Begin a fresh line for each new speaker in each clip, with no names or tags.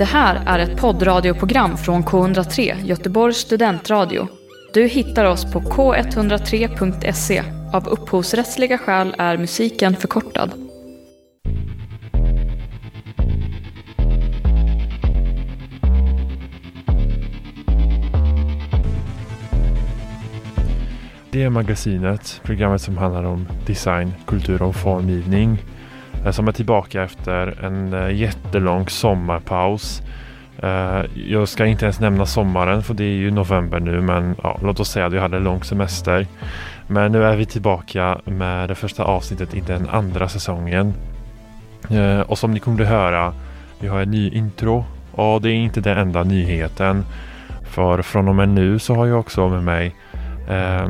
Det här är ett poddradioprogram från K103, Göteborgs studentradio. Du hittar oss på k103.se. Av upphovsrättsliga skäl är musiken förkortad.
Det är magasinet, programmet som handlar om design, kultur och formgivning. Eh, som är tillbaka efter en eh, jättelång sommarpaus. Eh, jag ska inte ens nämna sommaren för det är ju november nu men ja, låt oss säga att vi hade en lång semester. Men nu är vi tillbaka med det första avsnittet i den andra säsongen. Och som ni kommer att höra, vi har en ny intro och det är inte den enda nyheten. För från och med nu så har jag också med mig eh,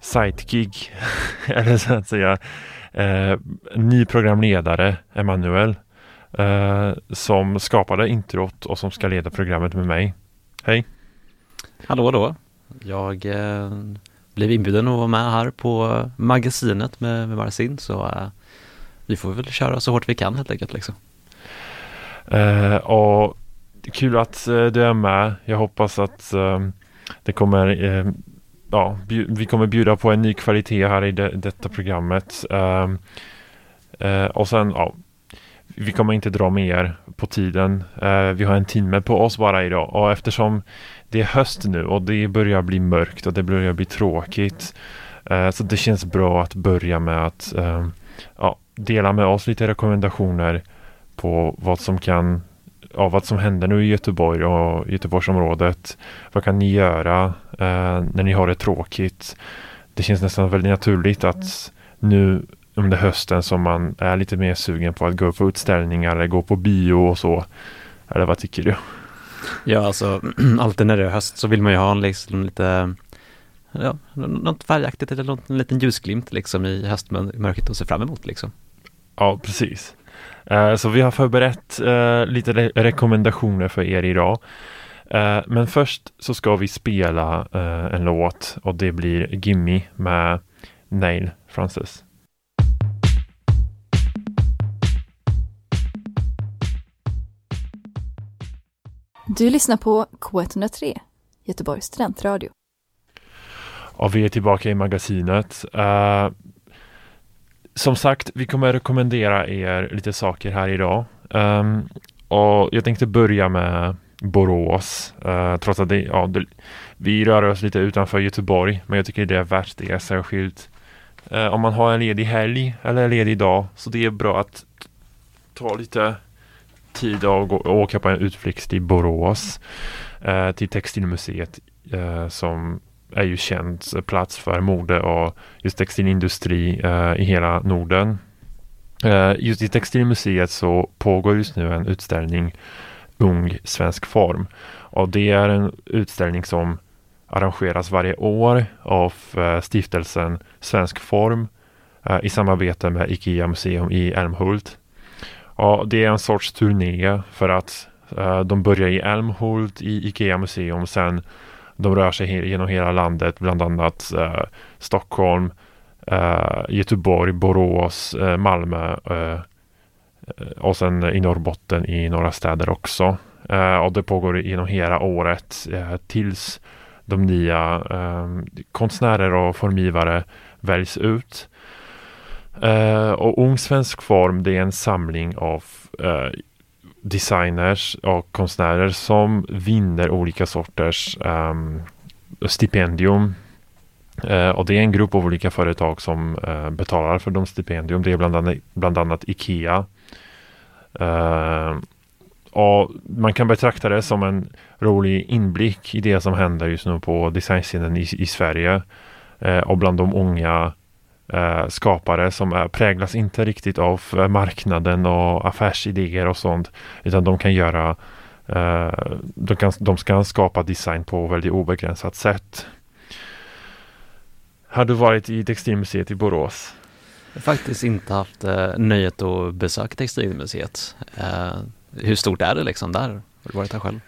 sidekick, eller så att säga, eh, ny programledare, Emanuel, eh, som skapade introt och som ska leda programmet med mig. Hej!
Hallå då! Jag eh, blev inbjuden att vara med här på magasinet med, med Marcin så eh, vi får väl köra så hårt vi kan helt enkelt liksom.
Eh, och kul att eh, du är med. Jag hoppas att eh, det kommer Ja, vi kommer bjuda på en ny kvalitet här i de, detta programmet. Um, uh, och sen, ja, vi kommer inte dra mer på tiden. Uh, vi har en timme på oss bara idag och eftersom det är höst nu och det börjar bli mörkt och det börjar bli tråkigt. Uh, så det känns bra att börja med att ehm, ja, dela med oss lite rekommendationer på vad som kan ja, vad som händer nu i Göteborg och Göteborgsområdet. Vad kan ni göra eh, när ni har det tråkigt? Det känns nästan väldigt naturligt att nu under hösten som man är lite mer sugen på att gå på utställningar eller gå på bio och så. Eller vad tycker du?
Ja alltså alltid när det är höst så vill man ju ha en liksom lite Ja, något färgaktigt eller något, en liten ljusglimt liksom i höstmörkret att se fram emot liksom.
Ja, precis. Eh, så vi har förberett eh, lite re- rekommendationer för er idag. Eh, men först så ska vi spela en låt och det blir Gimme med Neil Francis.
Du lyssnar på K103, Göteborgs studentradio.
Och vi är tillbaka i magasinet som sagt, vi kommer rekommendera er lite saker här idag. Um, och jag tänkte börja med Borås. uh, trots att det, ja, det, vi rör oss lite utanför Göteborg. Men jag tycker det är värt det särskilt. uh, om man har en ledig helg eller en ledig dag. Så det är bra att ta lite tid och, gå, och åka på en utflykt till Borås. uh, till Textilmuseet som är ju känd plats för mode och just textilindustri eh, i hela Norden. Eh, just i Textilmuseet så pågår just nu en utställning Ung svensk form. Och det är en utställning som arrangeras varje år av eh, stiftelsen Svensk form eh, i samarbete med IKEA museum i Älmhult. Och det är en sorts turné för att eh, de börjar i Älmhult i IKEA museum sen de rör sig genom hela landet, bland annat eh, Stockholm, eh, Göteborg, Borås, eh, Malmö eh, och sen i Norrbotten i några städer också. Eh, och det pågår genom hela året eh, tills de nya eh, konstnärer och formgivare väljs ut. Eh, och Ung Svensk Form det är en samling av eh, designers och konstnärer som vinner olika sorters um, stipendium. Uh, och det är en grupp av olika företag som uh, betalar för de stipendium. Det är bland annat, bland annat IKEA. Uh, och man kan betrakta det som en rolig inblick i det som händer just nu på designscenen i, i Sverige. Och bland de unga eh, skapare som är, präglas inte riktigt av eh, marknaden och affärsidéer och sånt. Utan de kan göra eh, de, kan, de ska skapa design på väldigt obegränsat sätt. Har du varit i Textilmuseet i Borås?
Jag har faktiskt inte haft eh, nöjet att besöka Textilmuseet. Eh, hur stort är det liksom där? Har du varit där själv?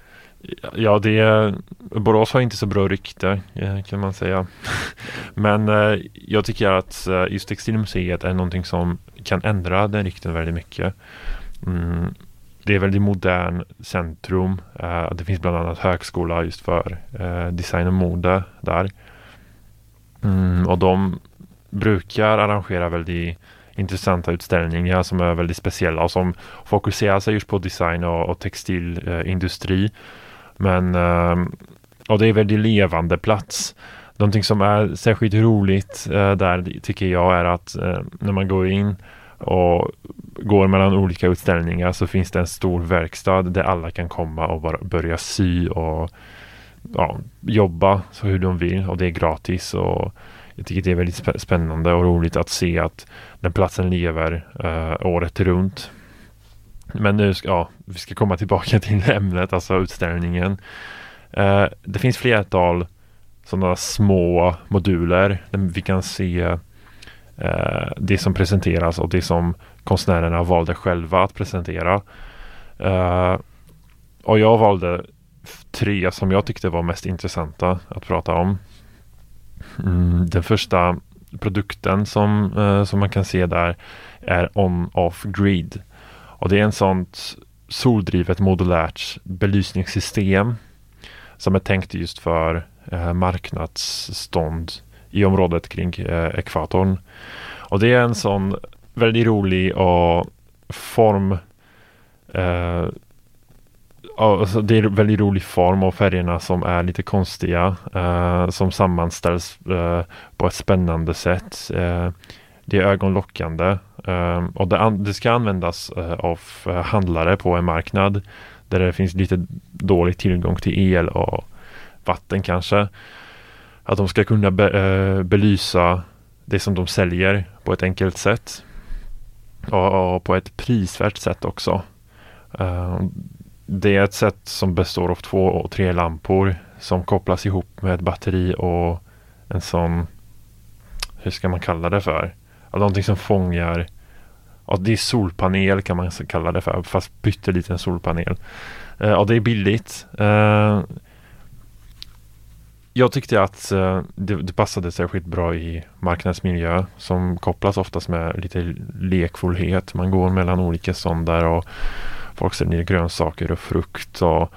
Ja, det Borås har inte så bra rykte eh, kan man säga. Men eh, jag tycker att eh, just Textilmuseet är någonting som kan ändra den rykten väldigt mycket. Mm. det är väldigt modern centrum. Det finns bland annat högskola just för design och mode där. Mm, och de brukar arrangera väldigt intressanta utställningar som är väldigt speciella och som fokuserar sig just på design och, och textilindustri. Men ehm, och det är väldigt levande plats. Någonting som är särskilt roligt uh, där tycker jag är att uh, när man går in och går mellan olika utställningar så finns det en stor verkstad där alla kan komma och bara börja sy och ja, jobba så hur de vill och det är gratis och jag tycker det är väldigt spännande och roligt att se att den platsen lever uh, året runt. Men nu ska ja, vi ska komma tillbaka till ämnet, alltså utställningen. Uh, det finns flertal sådana små moduler där vi kan se uh, det som presenteras och det som konstnärerna valde själva att presentera. Uh, och jag valde tre som jag tyckte var mest intressanta att prata om. Mm, den första produkten som, uh, som man kan se där är On-Off Grid. Och det är en sånt soldrivet modulärt belysningssystem som är tänkt just för eh, marknadsstånd i området kring eh, ekvatorn. Och det är en sån väldigt rolig och form eh, alltså det är väldigt rolig form och färgerna som är lite konstiga eh, som sammanställs eh, på ett spännande sätt. Eh, det är ögonlockande Ehm, och det, det, ska användas eh, av eh, handlare på en marknad där det finns lite dålig tillgång till el och vatten kanske. Att de ska kunna be, eh, belysa det som de säljer på ett enkelt sätt och, på ett prisvärt sätt också. Uh, det är ett sätt som består av två och tre lampor som kopplas ihop med ett batteri och en sån, hur ska man kalla det för? någonting som fångar, ja, det är solpanel kan man kalla det för, fast pytteliten solpanel. Eh, ja, det är billigt. Eh, jag tyckte att eh, det, passade särskilt bra i marknadsmiljö som kopplas oftast med lite lekfullhet. Man går mellan olika ståndar och folk säljer grönsaker och frukt. Och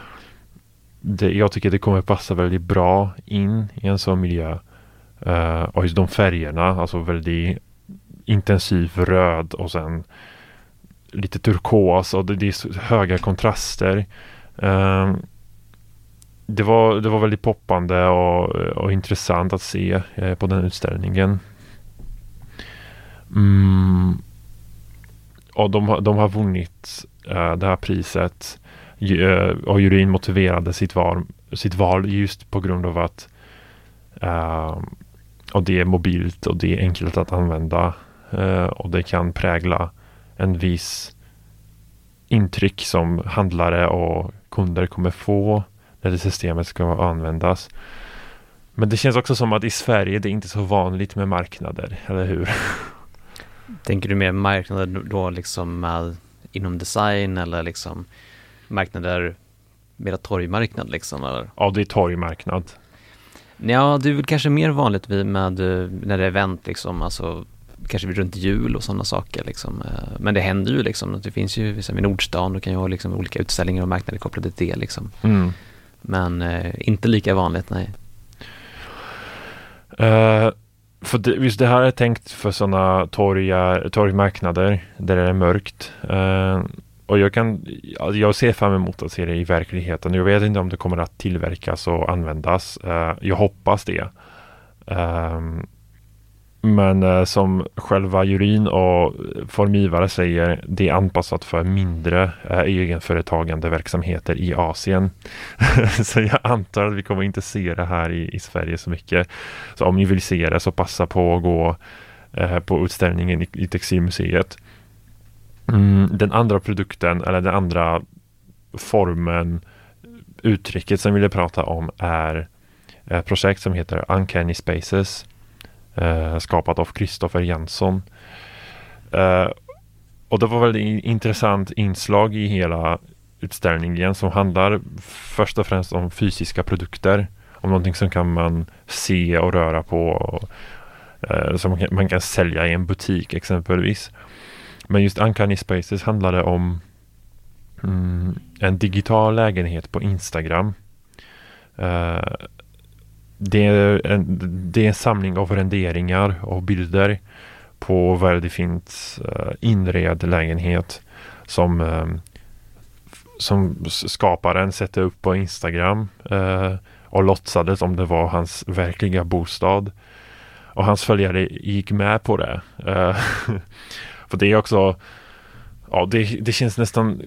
det, jag tycker det kommer passa väldigt bra in i en sån miljö. Uh, och just de färgerna, alltså väldigt intensiv röd och sen lite turkos och det, det är höga kontraster. Um, det var, det var väldigt poppande och, och intressant att se eh, på den utställningen. Mm. Och de, de har vunnit eh, det här priset eh, och juryn motiverade sitt val, sitt val just på grund av att eh, och det är mobilt och det är enkelt att använda och det kan prägla en viss intryck som handlare och kunder kommer få när det systemet ska användas. Men det känns också som att i Sverige det är inte så vanligt med marknader, eller hur?
Tänker du mer marknader då liksom med, inom design eller liksom marknader, mera torgmarknad liksom eller?
Ja, det är torgmarknad.
Ja, det är väl kanske mer vanligt med, med när det är event liksom, alltså kanske runt jul och sådana saker liksom. Eh, men det händer ju liksom, det finns ju, i Nordstan, då kan ju ha liksom olika utställningar och marknader kopplade till det liksom. Mm. Men eh, inte lika vanligt, nej.
Uh, för det, just det här är tänkt för sådana torgmarknader där det är mörkt. Uh, och jag, kan, jag ser fram emot att se det i verkligheten. Jag vet inte om det kommer att tillverkas och användas. Uh, jag hoppas det. Um, men eh, som själva juryn och formgivare säger, det är anpassat för mindre eh, egenföretagande verksamheter i Asien. så jag antar att vi kommer inte se det här i, i, Sverige så mycket. Så om ni vill se det så passa på att gå eh, på utställningen i, i Textilmuseet. Mm, den andra produkten, eller den andra formen, uttrycket som vi ville prata om är ett projekt som heter Uncanny Spaces Eh, skapat av Kristoffer Jansson. Eh, och det var väldigt intressant inslag i hela utställningen som handlar först och främst om fysiska produkter. Om någonting som kan man se och röra på. Och, eh, som man kan, man kan, sälja i en butik exempelvis. Men just Uncanny Spaces handlade om mm, en digital lägenhet på Instagram. Uh, det, är en, det är en samling av renderingar och bilder på väldigt fint uh, eh, inredd lägenhet som, uh, som skaparen sätter upp på Instagram uh, och låtsades om det var hans verkliga bostad. Och hans följare gick med på det. För det är också Ja, det, det känns nästan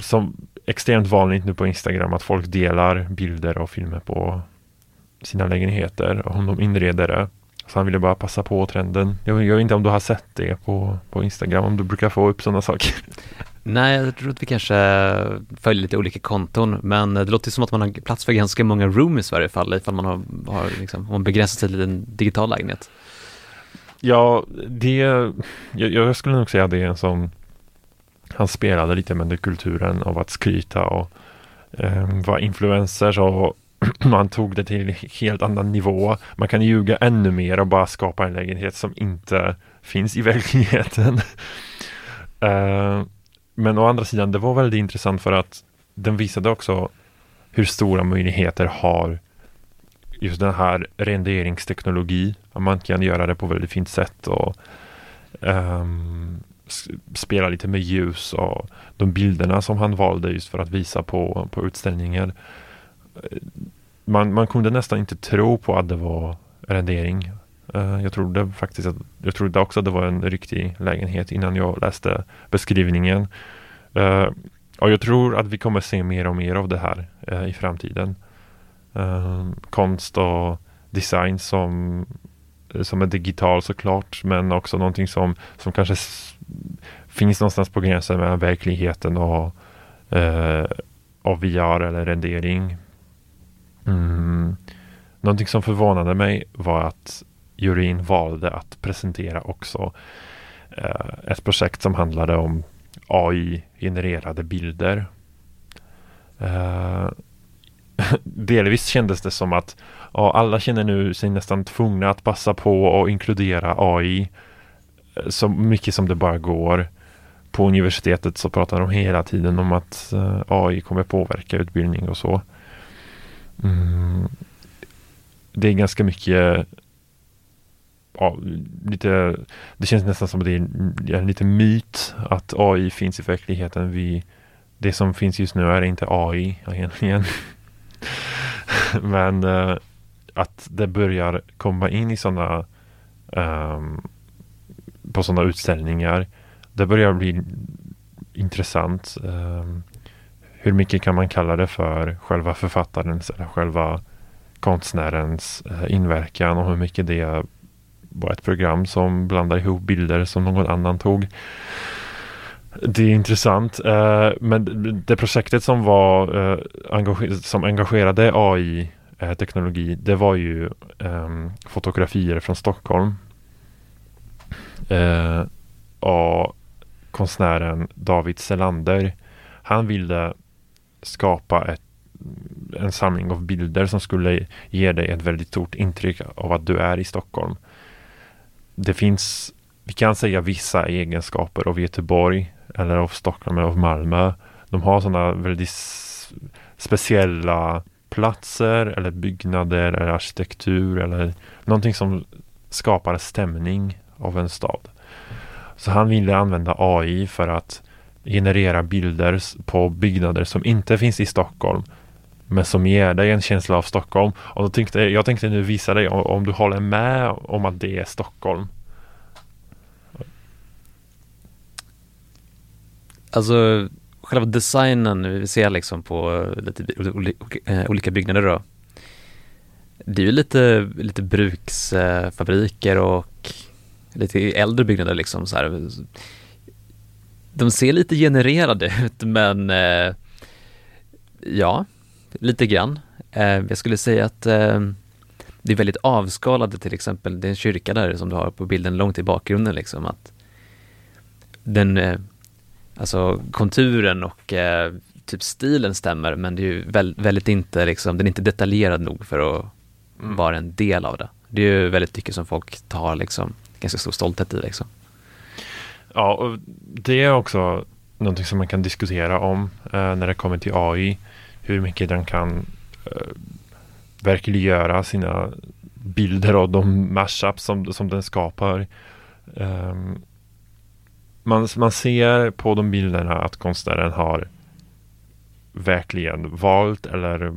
som extremt vanligt nu på Instagram att folk delar bilder och filmer på sina lägenheter och om de inreder det. Så han ville bara passa på trenden. Jag, jag vet inte om du har sett det på, på Instagram, om du brukar få upp sådana saker.
Nej, jag tror att vi kanske följer lite olika konton, men det låter som att man har plats för ganska många roomies i varje fall, ifall man har, har liksom, om man begränsar sig till en digital lägenhet.
Ja, det, jag, jag skulle nog säga att det är en sån han spelade lite med kulturen av att skryta och eh, vara influencer och man tog det till en helt annan nivå. Man kan ljuga ännu mer och bara skapa en lägenhet som inte finns i verkligheten. uh, men å andra sidan, det var väldigt intressant för att den visade också hur stora möjligheter har just den här renderingsteknologi. Man kan göra det på väldigt fint sätt och um, spela lite med ljus och de bilderna som han valde just för att visa på, på utställningen. Man, man kunde nästan inte tro på att det var rendering. Uh, jag trodde faktiskt att, jag trodde också att det var en riktig lägenhet innan jag läste beskrivningen. Uh, och jag tror att vi kommer se mer och mer av det här uh, i framtiden. konst och design som som är digital såklart, men också någonting som, som kanske finns någonstans på gränsen mellan verkligheten och, och VR eller rendering. Mm. Någonting som förvånade mig var att juryn valde att presentera också eh, ett projekt som handlade om AI-genererade bilder. Eh, delvis kändes det som att ja, alla känner nu sig nästan tvungna att passa på och inkludera AI eh, så mycket som det bara går. På universitetet så pratar de hela tiden om att eh, AI kommer påverka utbildning och så. Mm. Det är ganska mycket ja, lite, det känns nästan som att det är en liten myt att AI finns i verkligheten. Vi, det som finns just nu är inte AI egentligen. Men uh, att det börjar komma in i sådana um, ehm, på sådana utställningar. Det börjar bli intressant. Um, hur mycket kan man kalla det för själva författarens eller själva konstnärens eh, inverkan och hur mycket det var ett program som blandar ihop bilder som någon annan tog. Det är intressant. Eh, men det projektet som var eh, som engagerade AI-teknologi det var ju ehm, fotografier från Stockholm. Av konstnären David Selander, han ville skapa ett, en samling av bilder som skulle ge dig ett väldigt stort intryck av att du är i Stockholm. Det finns, vi kan säga vissa egenskaper av Göteborg eller av Stockholm eller av Malmö. De har sådana väldigt speciella platser eller byggnader eller arkitektur eller någonting som skapar stämning av en stad. Så han ville använda AI för att generera bilder på byggnader som inte finns i Stockholm men som ger dig en känsla av Stockholm. Och då tänkte, jag tänkte nu visa dig om, om du håller med om att det är Stockholm.
Alltså själva designen vi ser liksom på eh, lite eh, eh, olika byggnader då. Det är ju lite, lite bruksfabriker och lite äldre byggnader liksom så här. De ser lite genererade ut men eh, ja, lite grann. Eh, jag skulle säga att det är väldigt avskalade till exempel, det är en kyrka där som du har på bilden långt i bakgrunden liksom att den alltså konturen och eh, typ stilen stämmer men det är ju väl, väldigt inte liksom, den är inte detaljerad nog för att mm. vara en del av det. Det är ju väldigt mycket som folk tar liksom ganska stor stolthet i liksom.
Ja, och det är också någonting som man kan diskutera om eh, när det kommer till AI. Hur mycket den kan eh, verkliggöra sina bilder och de mashups som, som den skapar. Eh, man, man ser på de bilderna att konstnären har verkligen valt eller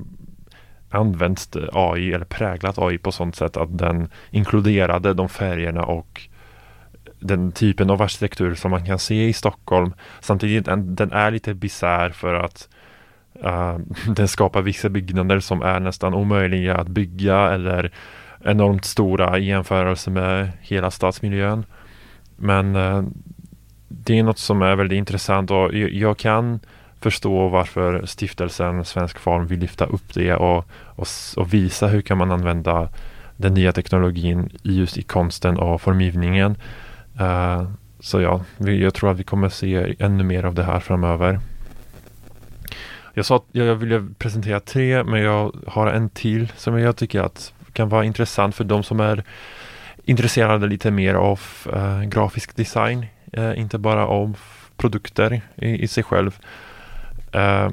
använt AI eller präglat AI på sånt sätt att den inkluderade de färgerna och den typen av arkitektur som man kan se i Stockholm. Samtidigt den, den är lite bisarr för att uh, den skapar vissa byggnader som är nästan omöjliga att bygga eller enormt stora i jämförelse med hela stadsmiljön. Men uh, det är något som är väldigt intressant och jag, jag kan förstå varför stiftelsen Svensk Form vill lyfta upp det och, och, och, visa hur kan man använda den nya teknologin just i konsten och formgivningen. Uh, så ja, jag tror att vi kommer se ännu mer av det här framöver. Jag sa att jag ville presentera tre, men jag har en till som jag tycker att kan vara intressant för de som är intresserade lite mer av uh, grafisk design, uh, inte bara av produkter i, i sig själv. Uh,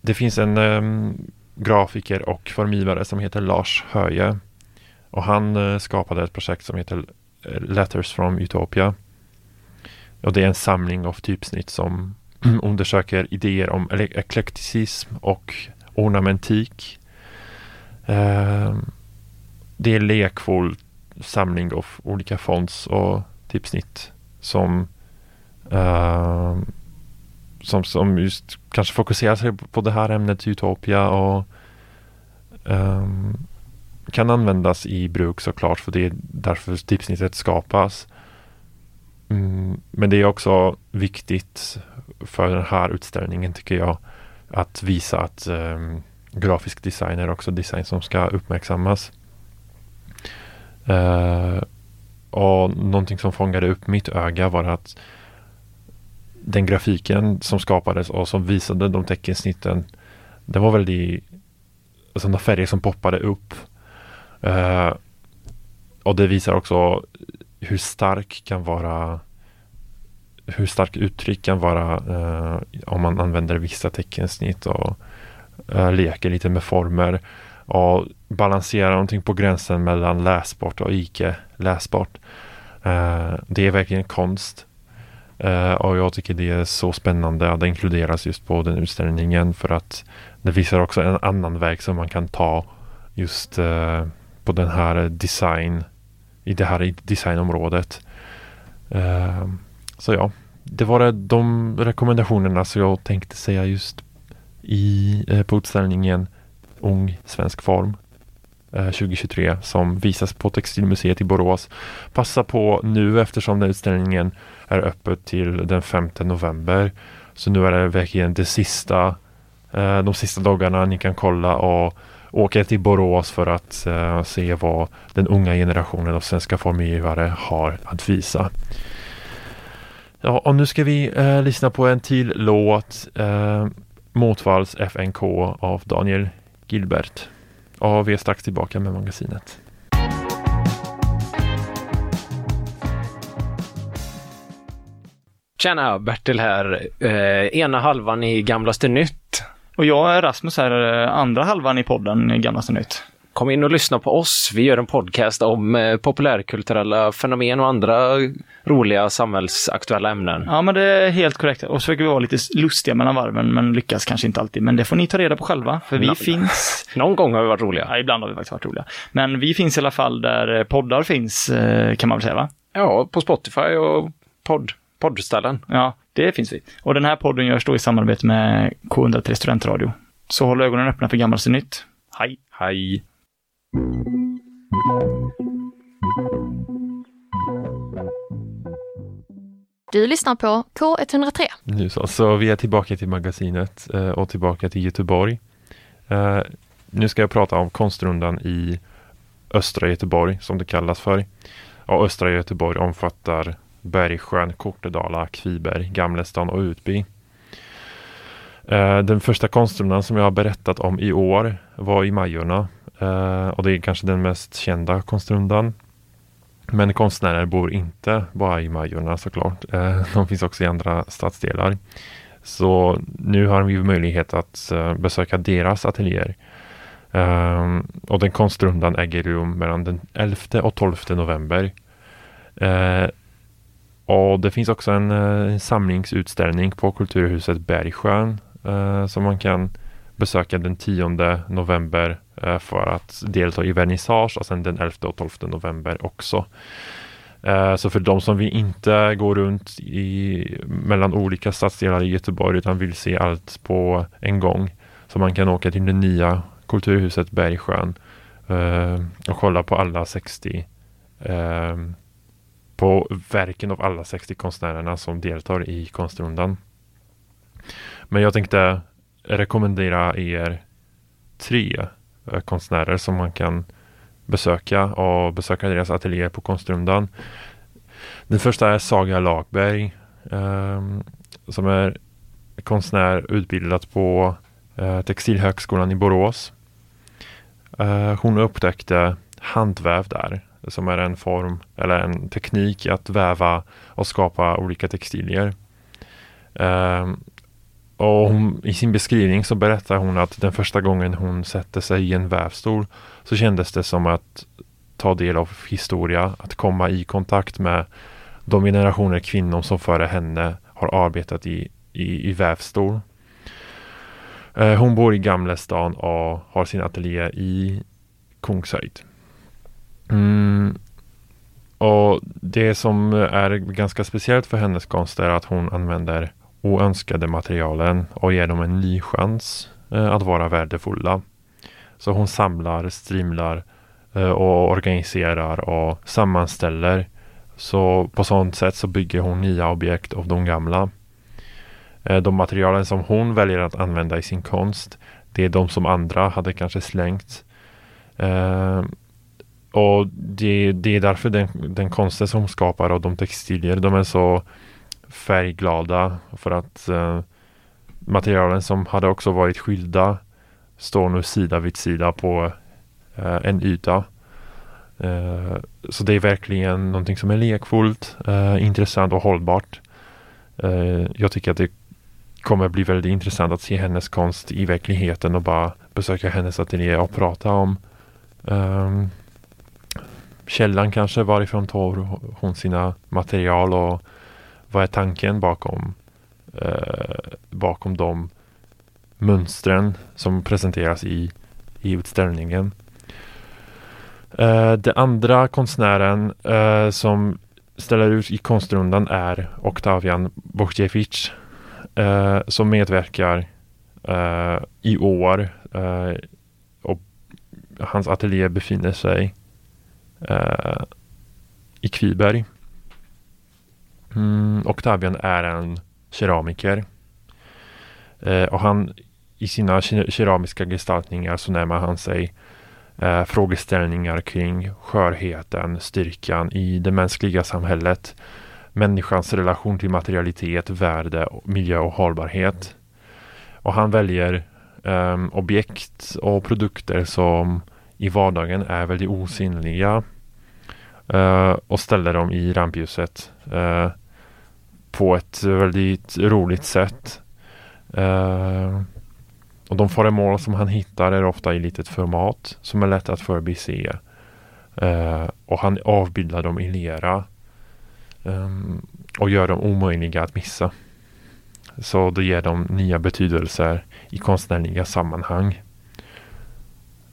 det finns en um, grafiker och formgivare som heter Lars Höje och han skapade ett projekt som heter Eh, letters from Utopia. Och det är en samling av typsnitt som undersöker idéer om eklekticism och ornamentik. Eh, det är en lekfull samling av olika fonts och typsnitt som eh, som, som just kanske fokuserar sig på det här ämnet Utopia och um, kan användas i bruk såklart för det är därför typsnittet skapas. Mm, men det är också viktigt för den här utställningen tycker jag att visa att um, grafisk design är också design som ska uppmärksammas. Uh, och någonting som fångade upp mitt öga var att den grafiken som skapades och som visade de teckensnitten det var väldigt alltså sådana färger som poppade upp Uh, och det visar också hur stark kan vara hur stark uttryck kan vara uh, om man använder vissa teckensnitt och uh, leker lite med former och balanserar någonting på gränsen mellan läsbart och icke läsbart. det är verkligen konst. och jag tycker det är så spännande att det inkluderas just på den utställningen för att det visar också en annan väg som man kan ta just på den här design i det här designområdet. Uh, så ja, det var de rekommendationerna som jag tänkte säga just i, uh, på utställningen Ung svensk form eh, uh, 2023 som visas på Textilmuseet i Borås. Passa på nu eftersom den utställningen är öppet till den 5 november. Så nu är det verkligen det sista, de sista dagarna ni kan kolla och åker till Borås för att uh, se vad den unga generationen av svenska formgivare har att visa. Ja, och nu ska vi uh, lyssna på en till låt, eh, uh, Motvalls FNK av Daniel Gilbert. Och vi är strax tillbaka med magasinet.
Tjena, Bertil här. Eh, ena halvan i Gamlaste Nytt
och jag är Rasmus här, eh, andra halvan i podden Gamlaste Nytt.
Kom in och lyssna på oss. Vi gör en podcast om eh, populärkulturella fenomen och andra roliga samhällsaktuella ämnen.
Ja, men det är helt korrekt. Och så försöker vi vara lite lustiga mellan varven, men lyckas kanske inte alltid. Men det får ni ta reda på själva, för vi no finns...
Någon gång har vi varit roliga.
Ja, ibland har vi faktiskt varit roliga. Men vi finns i alla fall där poddar finns, eh, kan man väl säga, va?
Ja, på Spotify och podd poddställen.
Ja, det finns vi. Och den här podden görs då i samarbete med K103 Studentradio. Så håll ögonen öppna för gammalt och nytt. Hej!
Hej!
Du lyssnar på K103.
Nu så, så vi är tillbaka till magasinet eh, och tillbaka till Göteborg. Eh, nu ska jag prata om konstrundan i östra Göteborg som det kallas för. Och östra Göteborg omfattar Bergsjön, Kortedala, Kviberg, Gamlestan och Utby. Eh, den första konstrundan som jag har berättat om i år var i Majorna eh, och det är kanske den mest kända konstrundan. Men konstnärer bor inte bara i Majorna såklart. Eh, de finns också i andra stadsdelar. Så nu har vi möjlighet att besöka deras ateljéer. Ehm, och den konstrundan äger rum mellan den 11 och 12 november. Och det finns också en, en samlingsutställning på Kulturhuset Bergsjön eh, som man kan besöka den 10 november eh, för att delta i vernissage och sen den 11 och 12 november också. Eh, så för de som vill inte gå runt i, mellan olika stadsdelar i Göteborg utan vill se allt på en gång så man kan åka till det nya Kulturhuset Bergsjön eh, och kolla på alla 60 eh, på verken av alla 60 konstnärerna som deltar i konstrundan. Men jag tänkte rekommendera er tre eh, konstnärer som man kan besöka och besöka deras ateljéer på konstrundan. Den första är Saga Lagberg eh, som är konstnär utbildad på eh, Textilhögskolan i Borås. Uh, hon upptäckte handväv där som är en form eller en teknik att väva och skapa olika textilier. Uh, och hon, I sin beskrivning så berättar hon att den första gången hon sätter sig i en vävstol så kändes det som att ta del av historia, att komma i kontakt med de generationer kvinnor som före henne har arbetat i, i, i vävstol. Ehm, hon bor i Gamlestan och har sin ateljé i Kungshöjd. Mm. Och det som är ganska speciellt för hennes konst är att hon använder oönskade materialen och ger dem en ny chans eh, att vara värdefulla. Så hon samlar, strimlar eh, och organiserar och sammanställer. Så på sånt sätt så bygger hon nya objekt av de gamla. Eh, de materialen som hon väljer att använda i sin konst, det är de som andra hade kanske slängt. Och det, det, är därför den, den konsten som skapar och de textilier, de är så färgglada för att eh, materialen som hade också varit skilda står nu sida vid sida på eh, en yta. Eh, så det är verkligen någonting som är lekfullt, eh, intressant och hållbart. Eh, jag tycker att det kommer bli väldigt intressant att se hennes konst i verkligheten och bara besöka hennes ateljé och prata om um, källan kanske, varifrån tar hon sina material och vad är tanken bakom eh, bakom de mönstren som presenteras i, i utställningen. Eh, den andra konstnären eh, som ställer ut i konstrundan är Oktavian Bogdjevic eh, som medverkar eh, i år eh, och hans ateljé befinner sig eh, i Kviberg. Mm, Octavian är en keramiker eh, och han i sina keramiska gestaltningar så närmar han sig eh, frågeställningar kring skörheten, styrkan i det mänskliga samhället människans relation till materialitet, värde, miljö och hållbarhet. Och han väljer eh, objekt och produkter som i vardagen är väldigt osynliga uh, och ställer dem i rampljuset uh, på ett väldigt roligt sätt. Uh, och de föremål som han hittar är ofta i litet format som är lätt att förbise. och han avbildar dem i lera um, och gör dem omöjliga att missa. Så det ger dem nya betydelser i konstnärliga sammanhang.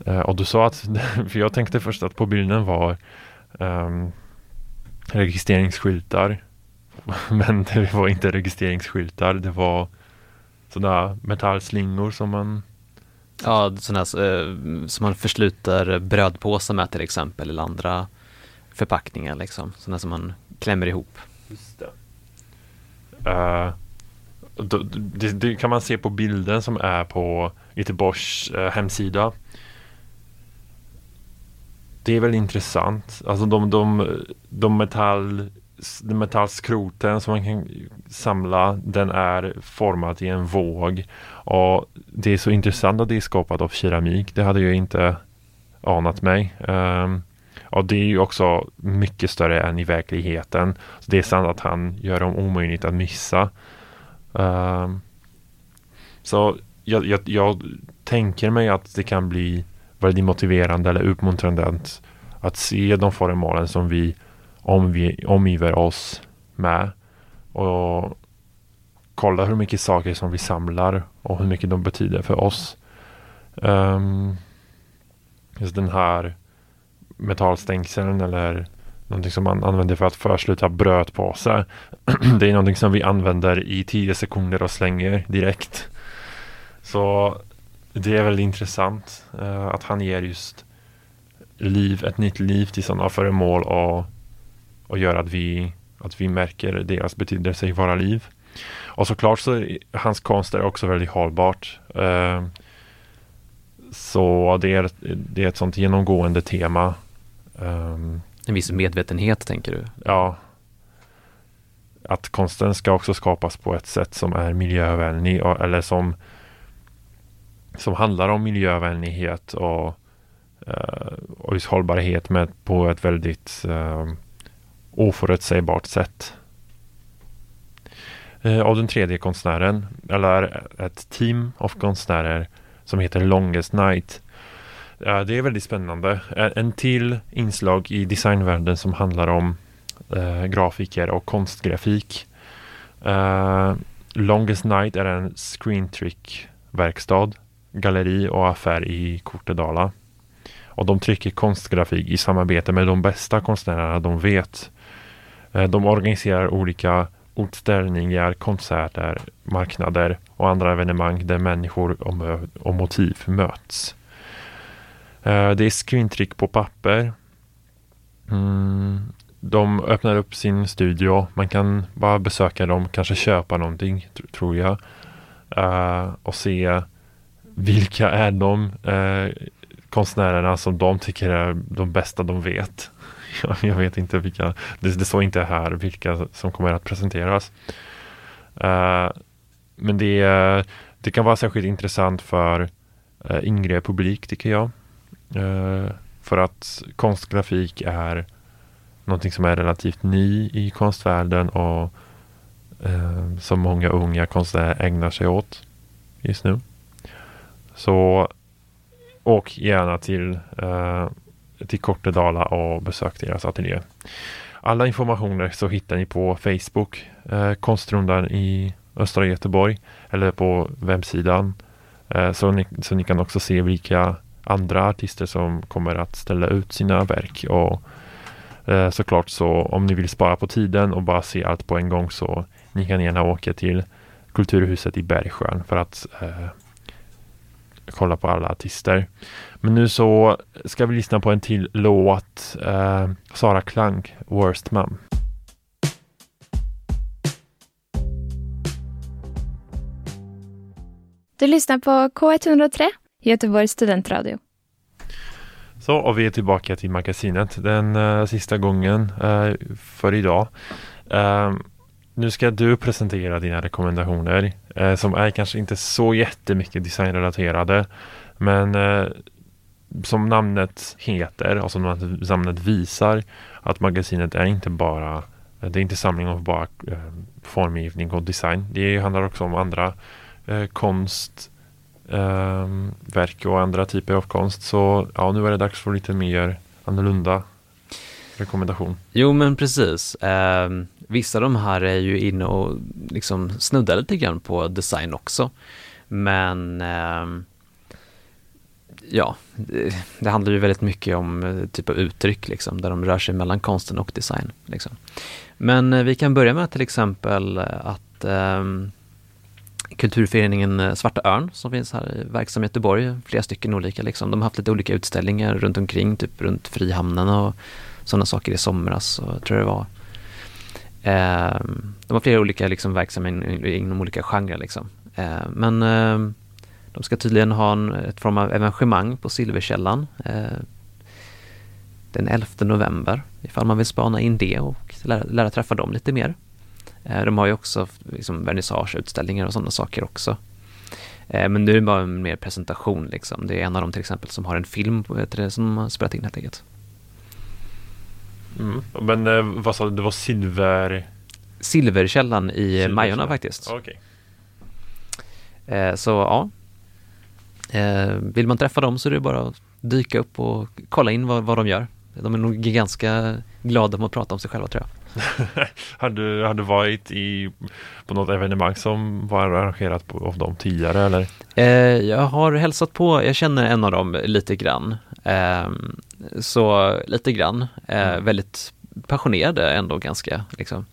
Uh, och du sa att, för jag tänkte först att på bilden var um, registreringsskyltar. Men det var inte registreringsskyltar, det var sådana metallslingor som man
Ja, sådana eh, som man försluter brödpåsar med till exempel eller andra förpackningar liksom. Sådana som man klämmer ihop. Just det.
Uh, det, det, kan man se på bilden som är på Göteborgs uh, hemsida. Det är väl intressant. Alltså de, de, de metall, metallskroten som man kan samla, den är formad i en våg. Och det är så intressant att det är skapat av keramik. Det hade jag inte anat mig. Um, Och det är ju också mycket större än i verkligheten. Så det är sant att han gör dem omöjligt att missa. Um, så jag, jag, jag, tänker mig att det kan bli väldigt motiverande eller uppmuntrande att, att se de föremålen som vi, om vi omgiver oss med. Och kolla hur mycket saker som vi samlar och hur mycket de betyder för oss. Um, just den här metallstängseln eller någonting som man använder för att försluta brödpåsar. det är någonting som vi använder i tio sekunder och slänger direkt. Så det är väldigt intressant uh, att han ger just liv, ett nytt liv till sådana föremål och, och gör att vi, att vi märker deras betydelse i våra liv. Och såklart så hans konst är också väldigt hållbart. Uh, så det är, det är ett sånt genomgående tema.
Um, en viss medvetenhet tänker du?
Ja. Att konsten ska också skapas på ett sätt som är miljövänlig och, eller som som handlar om miljövänlighet och, eh, och just hållbarhet med på ett väldigt eh, oförutsägbart sätt. Uh, och den tredje konstnären, eller ett team av konstnärer som heter Longest Night. det är väldigt spännande. En till inslag i designvärlden som handlar om grafiker och konstgrafik. Longest Night är en screentrick-verkstad, galleri och affär i Kortedala. Och de trycker konstgrafik i samarbete med de bästa konstnärerna de vet. Eh, de organiserar olika utställningar, konserter, marknader och andra evenemang där människor och, och motiv möts. Eh, det är screentrick på papper. Mm, de öppnar upp sin studio. Man kan bara besöka dem, kanske köpa någonting, tr tror jag. Uh, och se vilka är de eh, konstnärerna som de tycker är de bästa de vet. jag vet inte vilka, det, det står inte här vilka som kommer att presenteras. Uh, men det, det kan vara särskilt intressant för uh, yngre publik tycker jag. Uh, för att konstgrafik är någonting som är relativt ny i konstvärlden och uh, som många unga konstnärer ägnar sig åt just nu. Så åk gärna till eh, till Kortedala och besök deras ateljé. Alla informationer så hittar ni på Facebook, eh, Konstrundan i Östra Göteborg eller på webbsidan. Eh, så, ni, så ni kan också se vilka andra artister som kommer att ställa ut sina verk och eh, såklart så om ni vill spara på tiden och bara se allt på en gång så ni kan gärna åka till Kulturhuset i Bergsjön för att eh, kolla på alla artister. Men nu så ska vi lyssna på en till låt. Eh, Sara Klang, Worst Mom.
Du lyssnar på K103, Göteborgs studentradio.
Så, och vi är tillbaka till magasinet den uh, sista gången uh, för idag. Nu ska du presentera dina rekommendationer eh, som är kanske inte så jättemycket designrelaterade. Men eh, som namnet heter, alltså namnet visar att magasinet är inte bara eh, det är inte samling av bara eh, formgivning och design. Det handlar också om andra eh, konstverk eh, och andra typer av konst. Så ja, nu är det dags för lite mer annorlunda rekommendation.
Jo men precis. Um vissa av de här är ju inne och liksom snuddar lite grann på design också. Men eh, ja, det, det, handlar ju väldigt mycket om eh, typ av uttryck liksom, där de rör sig mellan konsten och design. Liksom. Men eh, vi kan börja med till exempel att ehm, Kulturföreningen eh, Svarta Örn som finns här i verksam i Göteborg, flera stycken olika liksom. De har haft lite olika utställningar runt omkring, typ runt Frihamnen och sådana saker i somras, och, tror jag det var. Eh, de har flera olika liksom, verksamheter inom olika genrer. Liksom. Eh, men eh, de ska tydligen ha en ett form av evenemang på Silverkällan eh, den 11 november ifall man vill spana in det och lära, lära träffa dem lite mer. Eh, de har ju också liksom, vernissageutställningar och sådana saker också. Eh, men nu är det bara en mer presentation liksom. Det är en av dem till exempel som har en film som har spelat in helt enkelt.
Mm. Men eh, vad sa du, det var silver...
Silverkällan i
Silverkällan.
Majorna faktiskt.
Okej.
Eh, så ja, eh, vill man träffa dem så är det bara att dyka upp och kolla in vad, vad de gör. De är nog ganska glada med att prata om sig själva tror jag.
Har du, har du varit i, på något evenemang som var arrangerat på, av dem tidigare eller?
Eh, jag har hälsat på, jag känner en av dem lite grann. Eh, så lite grann, eh,
Mm.
väldigt passionerade ändå ganska. Liksom.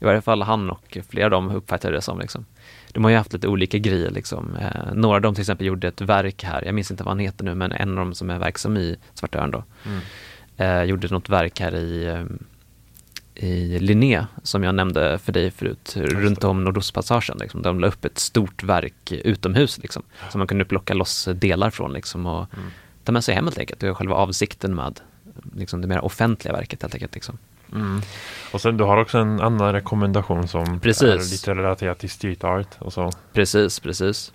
I varje fall han och flera av dem uppfattade det som. Liksom. De har ju haft lite olika grejer. Liksom. Eh, några av dem till exempel gjorde ett verk här, jag minns inte vad han heter nu, men en av dem som är verksam i Svarta Örn då,
Mm.
eh, gjorde något verk här i, eh, i Linné som jag nämnde för dig förut, runt om Nordostpassagen. Liksom. De la upp ett stort verk utomhus liksom, som man kunde plocka loss delar från liksom, och
Mm.
ta med sig hem helt enkelt. Det är själva avsikten med liksom, det mer offentliga verket helt enkelt. Liksom.
Mm. Och sen du har också en annan rekommendation som
Precis.
är lite relaterat till street art och så.
Precis, precis.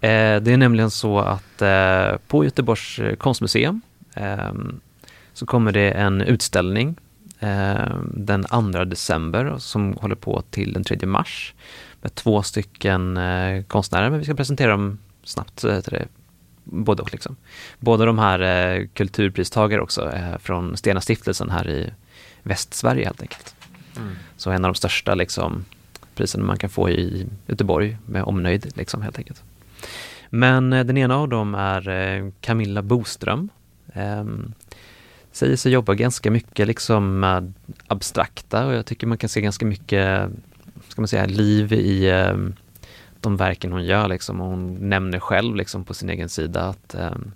Eh, det är nämligen så att eh, på Göteborgs konstmuseum eh, så kommer det en utställning den 2 december som håller på till den 3 mars med två stycken eh, konstnärer, men vi ska presentera dem snabbt. eh, till det. Både och liksom. Båda de här eh, kulturpristagare också eh, från Stena stiftelsen här i Västsverige helt enkelt.
Mm.
Så en av de största liksom, prisen man kan få i Göteborg med omnöjd liksom, helt enkelt. Men eh, den ena av dem är eh, Camilla Boström. Säger sig jobba ganska mycket liksom med abstrakta och jag tycker man kan se ganska mycket ska man säga, liv i ehm, de verken hon gör. Liksom. Och Hon nämner själv liksom, på sin egen sida att ehm,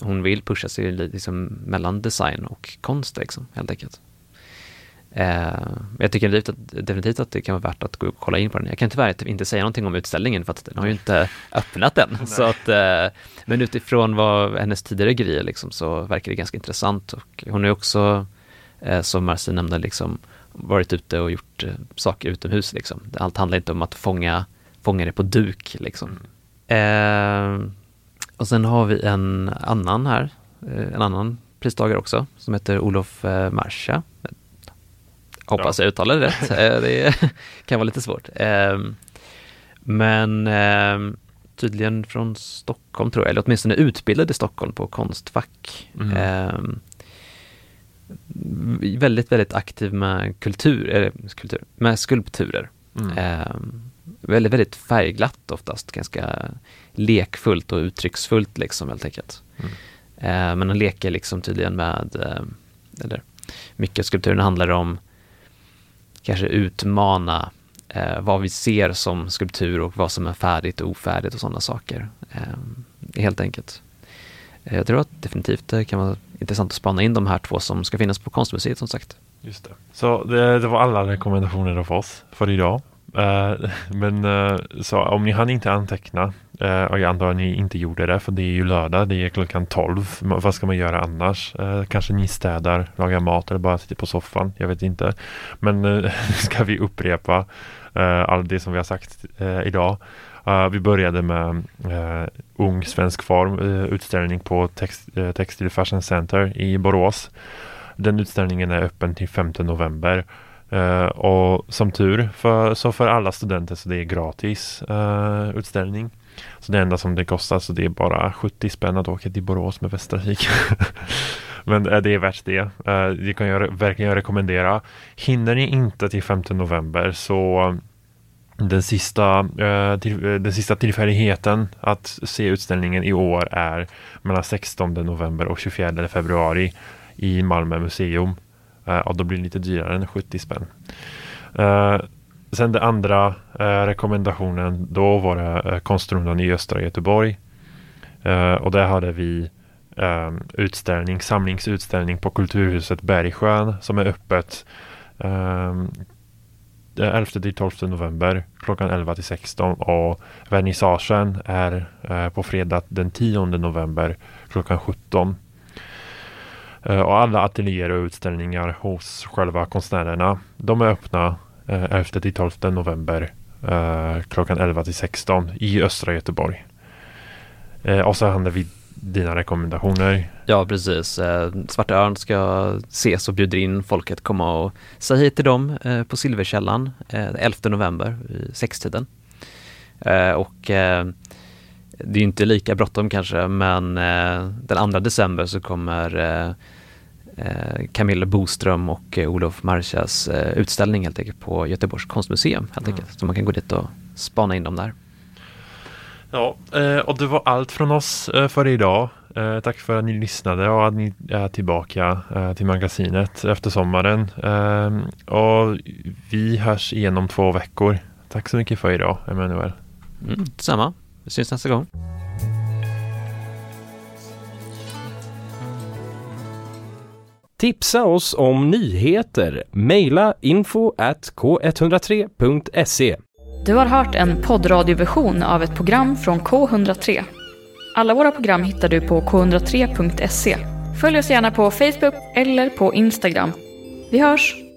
hon vill pusha sig liksom, mellan design och konst liksom, helt enkelt. Eh, jag tycker definitivt att, definitivt att det kan vara värt att gå och kolla in på den. Jag kan tyvärr inte säga någonting om utställningen för att den har ju inte öppnat än. så att, eh, men utifrån vad hennes tidigare grejer liksom, så verkar det ganska intressant. Och hon är också, eh, som Marcin nämnde, liksom, varit ute och gjort saker utomhus. Liksom. Allt handlar inte om att fånga, fånga det på duk. Liksom. Eh, och sen har vi en annan här, en annan pristagare också, som heter Olof Marsha. Hoppas jag uttalade det rätt, Eh, det kan vara lite svårt. Eh, Men eh, tydligen från Stockholm tror jag, eller åtminstone utbildad i Stockholm på Konstfack.
Mm.
Väldigt, väldigt aktiv med kultur, eller kultur, med skulpturer.
Mm.
Väldigt, väldigt färgglatt oftast, ganska lekfullt och uttrycksfullt liksom helt enkelt.
Mm.
Men han leker liksom tydligen med, eller mycket av skulpturen handlar om kanske utmana eh, vad vi ser som skulptur och vad som är färdigt och ofärdigt och sådana saker. Eh, helt enkelt. Eh, jag tror att definitivt det kan vara intressant att spana in de här två som ska finnas på konstmuseet som sagt.
Just det. Så det, det var alla rekommendationer av oss för idag. Eh, men eh, så om ni hann inte anteckna eh, och jag antar att ni inte gjorde det för det är ju lördag, det är klockan 12. Vad ska man göra annars? Eh, kanske ni städar, lagar mat eller bara sitter på soffan. Jag vet inte. Men eh, ska vi upprepa eh, allt det som vi har sagt eh, idag. Eh, vi började med eh, Ung svensk form, eh, utställning på text, eh, Fashion Center i Borås. Den utställningen är öppen till 5 november. Uh, och som tur för, så för alla studenter så det är gratis uh, utställning. Så det enda som det kostar så det är bara 70 spänn att åka till Borås med Västtrafik. Men eh, det är värt det. Eh, det kan jag verkligen rekommendera. Hinner ni inte till 5 november så den sista, eh, den sista tillfälligheten att se utställningen i år är mellan 16 november och 24 februari i Malmö museum. Och då blir det lite dyrare än 70 spänn. Sen den andra eh, rekommendationen, då var det eh, konstrundan i östra Göteborg. Eh, och där hade vi eh, utställning, samlingsutställning på Kulturhuset Bergsjön som är öppet eh, 11 till 12 november klockan 11 till 16 och vernissagen är eh, på fredag den 10 november klockan 17. Eh, och alla ateljéer och utställningar hos själva konstnärerna de är öppna Eh, 11 till 12 november eh, klockan 11 till 16 i östra Göteborg. Eh, och så handlar vi dina rekommendationer.
Ja, precis. Eh, Svarta Örn ska ses och bjuder in folket komma och säga hej till dem eh, på Silverkällan eh, 11 november vid sextiden. Eh, och eh, det är inte lika bråttom kanske, men eh, den 2 december så kommer eh, Camilla Boström och eh, Olof Marchas eh, utställning helt enkelt på Göteborgs konstmuseum helt enkelt. Så man kan gå dit och spana in dem där.
Ja, eh, och det var allt från oss eh, för idag. Eh, tack för att ni lyssnade och att ni är tillbaka eh, till magasinet efter sommaren. Eh, och vi hörs igen om två veckor. Tack så mycket för idag, Emanuel.
Mm, detsamma. Vi syns nästa gång.
Tipsa oss om nyheter. Mejla info at k103.se.
Du har hört en poddradioversion av ett program från K103. Alla våra program hittar du på k103.se. Följ oss gärna på Facebook eller på Instagram. Vi hörs!